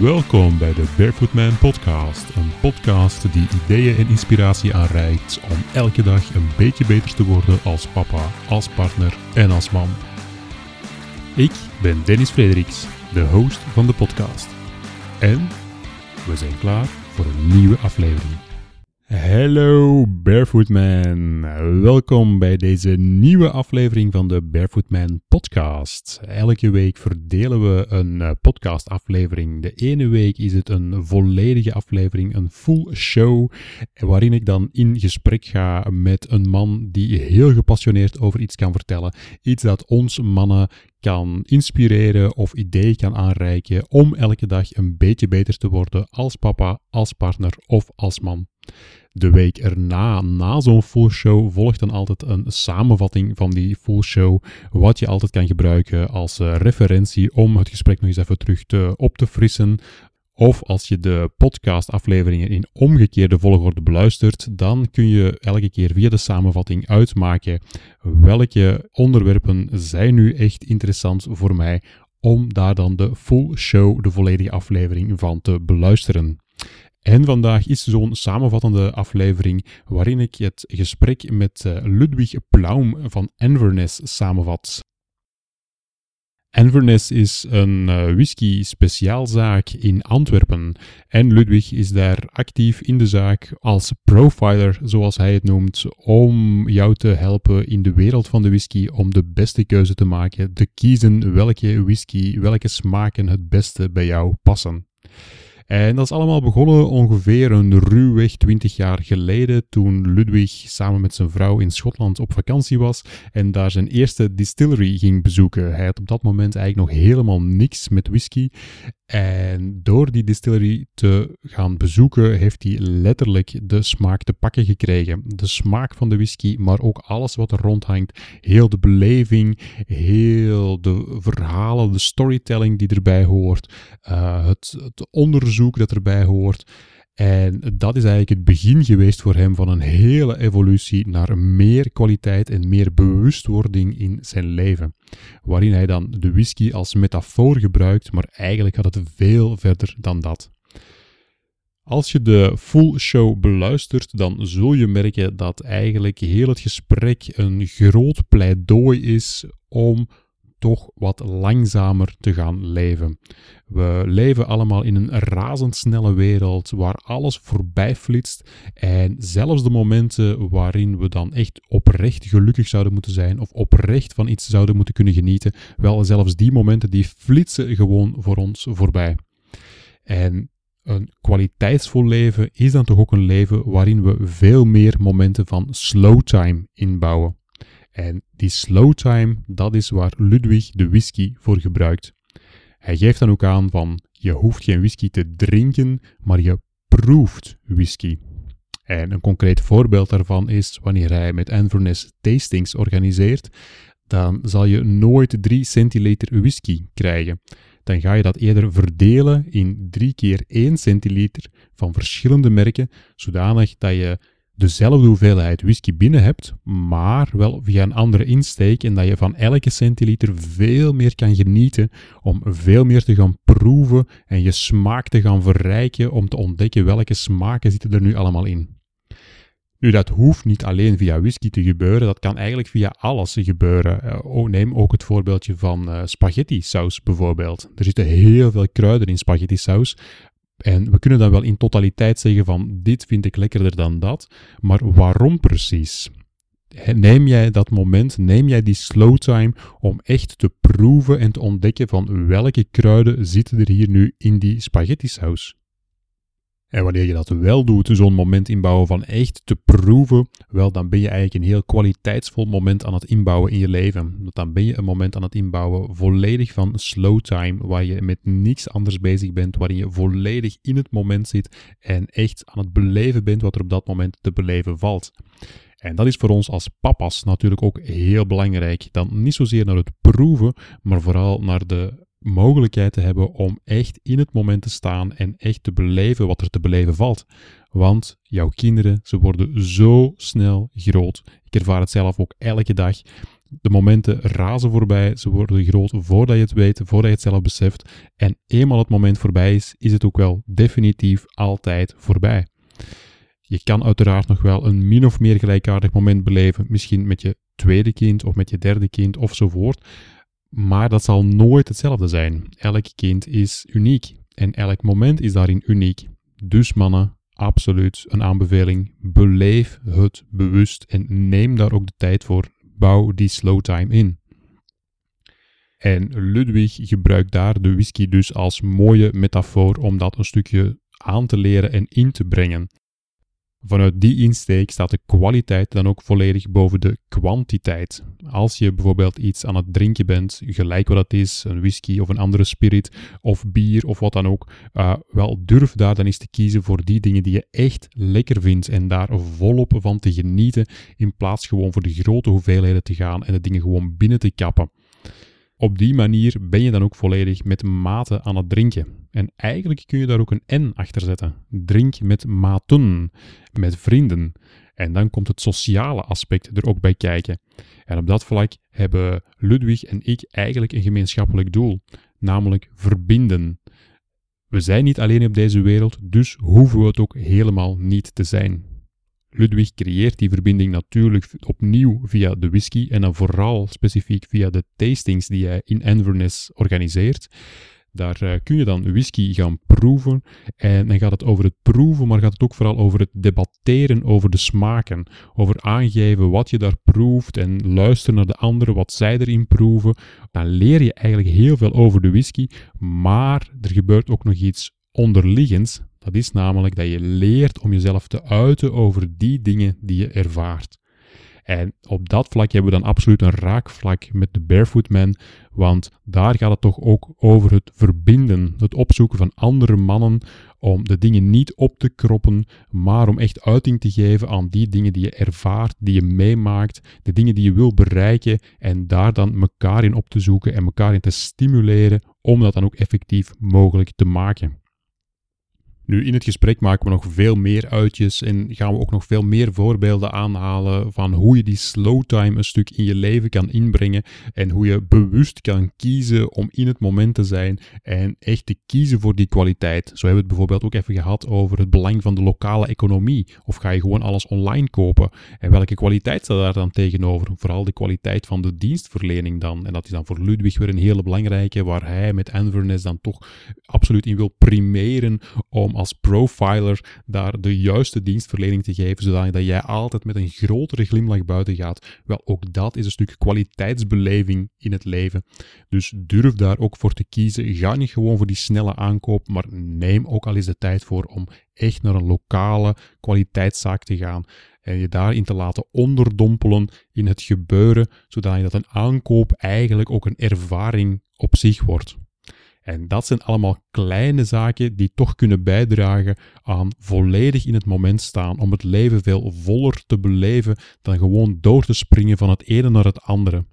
Welkom bij de Barefoot Man Podcast. Een podcast die ideeën en inspiratie aanreikt om elke dag een beetje beter te worden als papa, als partner en als man. Ik ben Dennis Frederiks, de host van de podcast. En we zijn klaar voor een nieuwe aflevering. Hallo Barefoot Man. Welkom bij deze nieuwe aflevering van de Barefoot Man podcast. Elke week verdelen we een eh, podcastaflevering. De ene week is het een volledige aflevering, een full show, waarin ik dan in gesprek ga met een man die heel gepassioneerd over iets kan vertellen. Iets dat ons mannen kan inspireren of ideeën kan aanreiken om elke dag een beetje beter te worden als papa, als partner of als man. De week erna, na zo'n full show, volgt dan altijd een samenvatting van die full show, wat je altijd kan gebruiken als eh, referentie om het gesprek nog eens even terug te, op te frissen. Of als je de podcastafleveringen in omgekeerde volgorde beluistert, dan kun je elke keer via de samenvatting uitmaken welke onderwerpen zijn nu echt interessant voor mij om daar dan de full show, de volledige aflevering van te beluisteren. En vandaag is zo'n samenvattende aflevering waarin ik het gesprek met eh, Ludwig Plaum van Enverness samenvat. Enverness is een uh, whisky speciaalzaak in Antwerpen en Ludwig is daar actief in de zaak als profiler, zoals hij het noemt, om jou te helpen in de wereld van de whisky om de beste keuze te maken, te kiezen welke whisky, welke smaken het beste bij jou passen. En dat is allemaal begonnen ongeveer een ruwweg 20 jaar geleden, toen Ludwig samen met zijn vrouw in Schotland op vakantie was en daar zijn eerste distillery ging bezoeken. Hij had op dat moment eigenlijk nog helemaal niks met whisky. En door die distillery te gaan bezoeken, heeft hij letterlijk de smaak te pakken gekregen. De smaak van de whisky, maar ook alles wat er rondhangt. Heel de beleving, heel de verhalen, de storytelling die erbij hoort, uh, het, het onderzoek dat erbij hoort. En dat is eigenlijk het begin geweest voor hem van een hele evolutie naar meer kwaliteit en meer bewustwording in zijn leven. Waarin hij dan de whisky als metafoor gebruikt, maar eigenlijk gaat het veel verder dan dat. Als je de full show beluistert, dan zul je merken dat eigenlijk heel het gesprek een groot pleidooi is om toch wat langzamer te gaan leven. We leven allemaal in een razendsnelle wereld waar alles voorbij flitst en zelfs de momenten waarin we dan echt oprecht gelukkig zouden moeten zijn of oprecht van iets zouden moeten kunnen genieten, wel zelfs die momenten die flitsen gewoon voor ons voorbij. En een kwaliteitsvol leven is dan toch ook een leven waarin we veel meer momenten van slow time inbouwen. En die slow time, dat is waar Ludwig de whisky voor gebruikt. Hij geeft dan ook aan van, je hoeft geen whisky te drinken, maar je proeft whisky. En een concreet voorbeeld daarvan is wanneer hij met Inverness tastings organiseert, dan zal je nooit 3 centiliter whisky krijgen. Dan ga je dat eerder verdelen in 3 keer 1 centiliter van verschillende merken, zodanig dat je dezelfde hoeveelheid whisky binnen hebt, maar wel via een andere insteek en dat je van elke centiliter veel meer kan genieten om veel meer te gaan proeven en je smaak te gaan verrijken om te ontdekken welke smaken zitten er nu allemaal in. Nu, dat hoeft niet alleen via whisky te gebeuren, dat kan eigenlijk via alles gebeuren. Uh, oh, neem ook het voorbeeldje van uh, spaghetti saus bijvoorbeeld. Er zitten heel veel kruiden in spaghetti saus, en we kunnen dan wel in totaliteit zeggen van dit vind ik lekkerder dan dat, maar waarom precies? Neem jij dat moment, neem jij die slow time om echt te proeven en te ontdekken van welke kruiden zitten er hier nu in die spaghetti saus? En wanneer je dat wel doet, zo'n moment inbouwen van echt te proeven, wel, dan ben je eigenlijk een heel kwaliteitsvol moment aan het inbouwen in je leven. Dan ben je een moment aan het inbouwen volledig van slow time, waar je met niks anders bezig bent, waarin je volledig in het moment zit en echt aan het beleven bent wat er op dat moment te beleven valt. En dat is voor ons als papa's natuurlijk ook heel belangrijk. Dan niet zozeer naar het proeven, maar vooral naar de mogelijkheid te hebben om echt in het moment te staan en echt te beleven wat er te beleven valt. Want jouw kinderen, ze worden zo snel groot. Ik ervaar het zelf ook elke dag. De momenten razen voorbij, ze worden groot voordat je het weet, voordat je het zelf beseft. En eenmaal het moment voorbij is, is het ook wel definitief altijd voorbij. Je kan uiteraard nog wel een min of meer gelijkaardig moment beleven, misschien met je tweede kind of met je derde kind ofzovoort. Maar dat zal nooit hetzelfde zijn. Elk kind is uniek en elk moment is daarin uniek. Dus mannen, absoluut een aanbeveling. Beleef het bewust en neem daar ook de tijd voor. Bouw die slow time in. En Ludwig gebruikt daar de whisky dus als mooie metafoor om dat een stukje aan te leren en in te brengen. Vanuit die insteek staat de kwaliteit dan ook volledig boven de kwantiteit. Als je bijvoorbeeld iets aan het drinken bent, gelijk wat het is, een whisky of een andere spirit of bier of wat dan ook, uh, wel durf daar dan eens te kiezen voor die dingen die je echt lekker vindt en daar volop van te genieten, in plaats gewoon voor de grote hoeveelheden te gaan en de dingen gewoon binnen te kappen. Op die manier ben je dan ook volledig met mate aan het drinken. En eigenlijk kun je daar ook een N achter zetten. Drink met maten, met vrienden. En dan komt het sociale aspect er ook bij kijken. En op dat vlak hebben Ludwig en ik eigenlijk een gemeenschappelijk doel, namelijk verbinden. We zijn niet alleen op deze wereld, dus hoeven we het ook helemaal niet te zijn. Ludwig creëert die verbinding natuurlijk opnieuw via de whisky en dan vooral specifiek via de tastings die hij in Inverness organiseert. Daar uh, kun je dan whisky gaan proeven. En dan gaat het over het proeven, maar gaat het ook vooral over het debatteren over de smaken. Over aangeven wat je daar proeft en luisteren naar de anderen, wat zij erin proeven. Dan leer je eigenlijk heel veel over de whisky. Maar er gebeurt ook nog iets onderliggends. Dat is namelijk dat je leert om jezelf te uiten over die dingen die je ervaart. En op dat vlak hebben we dan absoluut een raakvlak met de Barefoot Man, want daar gaat het toch ook over het verbinden, het opzoeken van andere mannen, om de dingen niet op te kroppen, maar om echt uiting te geven aan die dingen die je ervaart, die je meemaakt, de dingen die je wil bereiken en daar dan elkaar in op te zoeken en elkaar in te stimuleren om dat dan ook effectief mogelijk te maken. Nu, in het gesprek maken we nog veel meer uitjes en gaan we ook nog veel meer voorbeelden aanhalen van hoe je die slow time een stuk in je leven kan inbrengen en hoe je bewust kan kiezen om in het moment te zijn en echt te kiezen voor die kwaliteit. Zo hebben we het bijvoorbeeld ook even gehad over het belang van de lokale economie. Of ga je gewoon alles online kopen? En welke kwaliteit staat daar dan tegenover? Vooral de kwaliteit van de dienstverlening dan. En dat is dan voor Ludwig weer een hele belangrijke, waar hij met Inverness dan toch absoluut in wil primeren om als profiler daar de juiste dienstverlening te geven, zodat jij altijd met een grotere glimlach buiten gaat. Wel, ook dat is een stuk kwaliteitsbeleving in het leven. Dus durf daar ook voor te kiezen. Ga niet gewoon voor die snelle aankoop, maar neem ook al eens de tijd voor om echt naar een lokale kwaliteitszaak te gaan en je daarin te laten onderdompelen in het gebeuren, zodat je dat een aankoop eigenlijk ook een ervaring op zich wordt. En dat zijn allemaal kleine zaken die toch kunnen bijdragen aan volledig in het moment staan, om het leven veel voller te beleven dan gewoon door te springen van het ene naar het andere.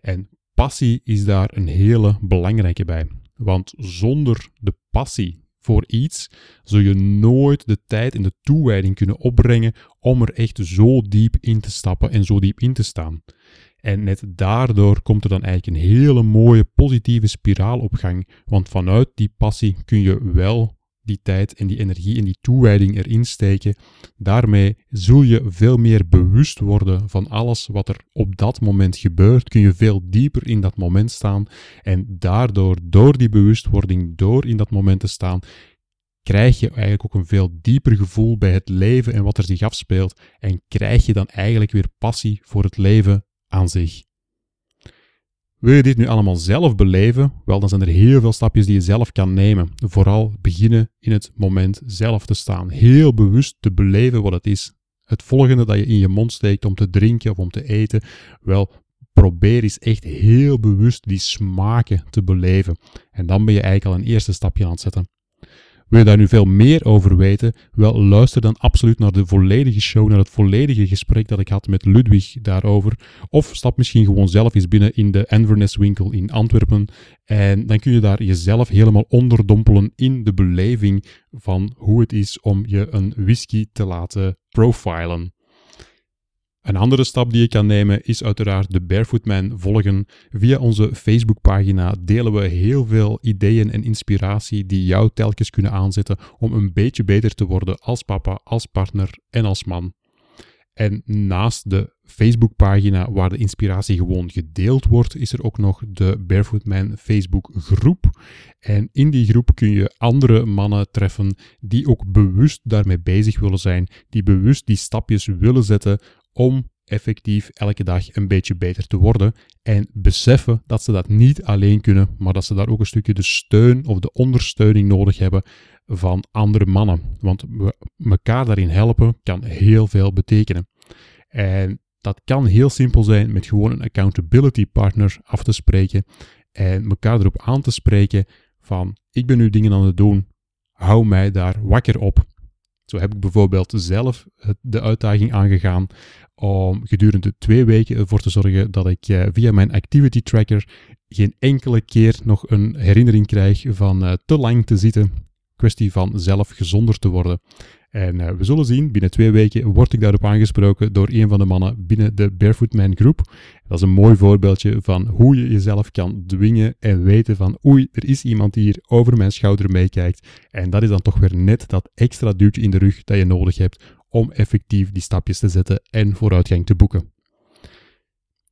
En passie is daar een hele belangrijke bij. Want zonder de passie voor iets zul je nooit de tijd en de toewijding kunnen opbrengen om er echt zo diep in te stappen en zo diep in te staan. En net daardoor komt er dan eigenlijk een hele mooie positieve spiraal op gang. Want vanuit die passie kun je wel die tijd en die energie en die toewijding erin steken. Daarmee zul je veel meer bewust worden van alles wat er op dat moment gebeurt. Kun je veel dieper in dat moment staan. En daardoor, door die bewustwording, door in dat moment te staan, krijg je eigenlijk ook een veel dieper gevoel bij het leven en wat er zich afspeelt. En krijg je dan eigenlijk weer passie voor het leven aan zich. Wil je dit nu allemaal zelf beleven? Wel, dan zijn er heel veel stapjes die je zelf kan nemen. Vooral beginnen in het moment zelf te staan. Heel bewust te beleven wat het is. Het volgende dat je in je mond steekt om te drinken of om te eten. Wel, probeer eens echt heel bewust die smaken te beleven. En dan ben je eigenlijk al een eerste stapje aan het zetten. Wil je daar nu veel meer over weten? Wel, luister dan absoluut naar de volledige show, naar het volledige gesprek dat ik had met Ludwig daarover. Of stap misschien gewoon zelf eens binnen in de Inverness winkel in Antwerpen. En dan kun je daar jezelf helemaal onderdompelen in de beleving van hoe het is om je een whisky te laten profilen. Een andere stap die je kan nemen is uiteraard de Barefoot Man volgen. Via onze Facebookpagina delen we heel veel ideeën en inspiratie die jou telkens kunnen aanzetten om een beetje beter te worden als papa, als partner en als man. En naast de Facebookpagina waar de inspiratie gewoon gedeeld wordt, is er ook nog de Barefoot Man Facebook groep. En in die groep kun je andere mannen treffen die ook bewust daarmee bezig willen zijn, die bewust die stapjes willen zetten om effectief elke dag een beetje beter te worden. En beseffen dat ze dat niet alleen kunnen, maar dat ze daar ook een stukje de steun of de ondersteuning nodig hebben van andere mannen. Want elkaar daarin helpen kan heel veel betekenen. En dat kan heel simpel zijn met gewoon een accountability partner af te spreken en elkaar erop aan te spreken van ik ben nu dingen aan het doen, hou mij daar wakker op. Zo heb ik bijvoorbeeld zelf de uitdaging aangegaan om gedurende twee weken ervoor te zorgen dat ik eh, via mijn activity tracker geen enkele keer nog een herinnering krijg van eh, te lang te zitten. Kwestie van zelf gezonder te worden. En uh, we zullen zien, binnen twee weken word ik daarop aangesproken door een van de mannen binnen de Barefoot Man groep. Dat is een mooi voorbeeldje van hoe je jezelf kan dwingen en weten van oei, er is iemand die hier over mijn schouder meekijkt. En dat is dan toch weer net dat extra duwtje in de rug dat je nodig hebt om effectief die stapjes te zetten en vooruitgang te boeken.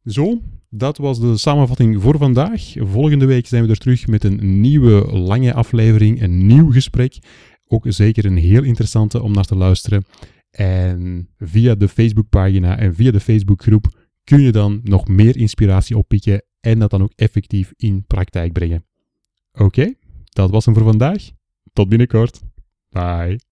Zo, dat was de samenvatting voor vandaag. Volgende week zijn we er terug met een nieuwe lange aflevering, een nieuw gesprek. Ook zeker een heel interessante om naar te luisteren. En via de Facebookpagina en via de Facebookgroep kun je dan nog meer inspiratie oppikken en dat dan ook effectief in praktijk brengen. Oké, dat was hem voor vandaag. Tot binnenkort. Bye.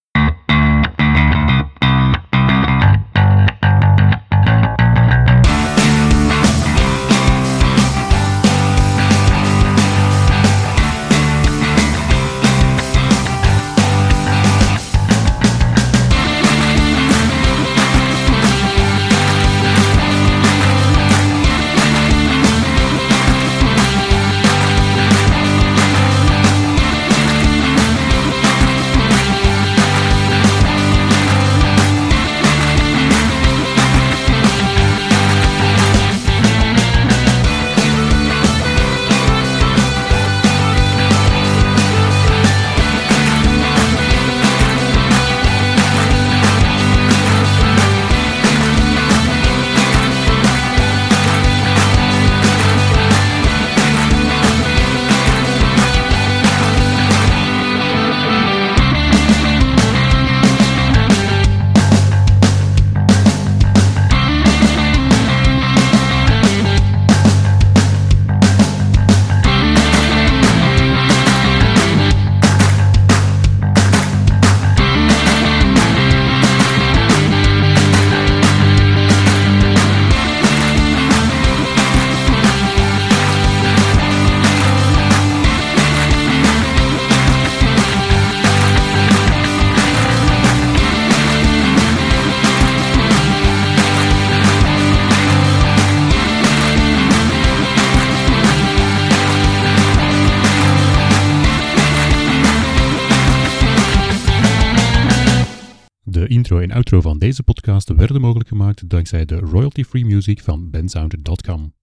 En outro van deze podcast werden mogelijk gemaakt dankzij de royalty-free music van bensound.com.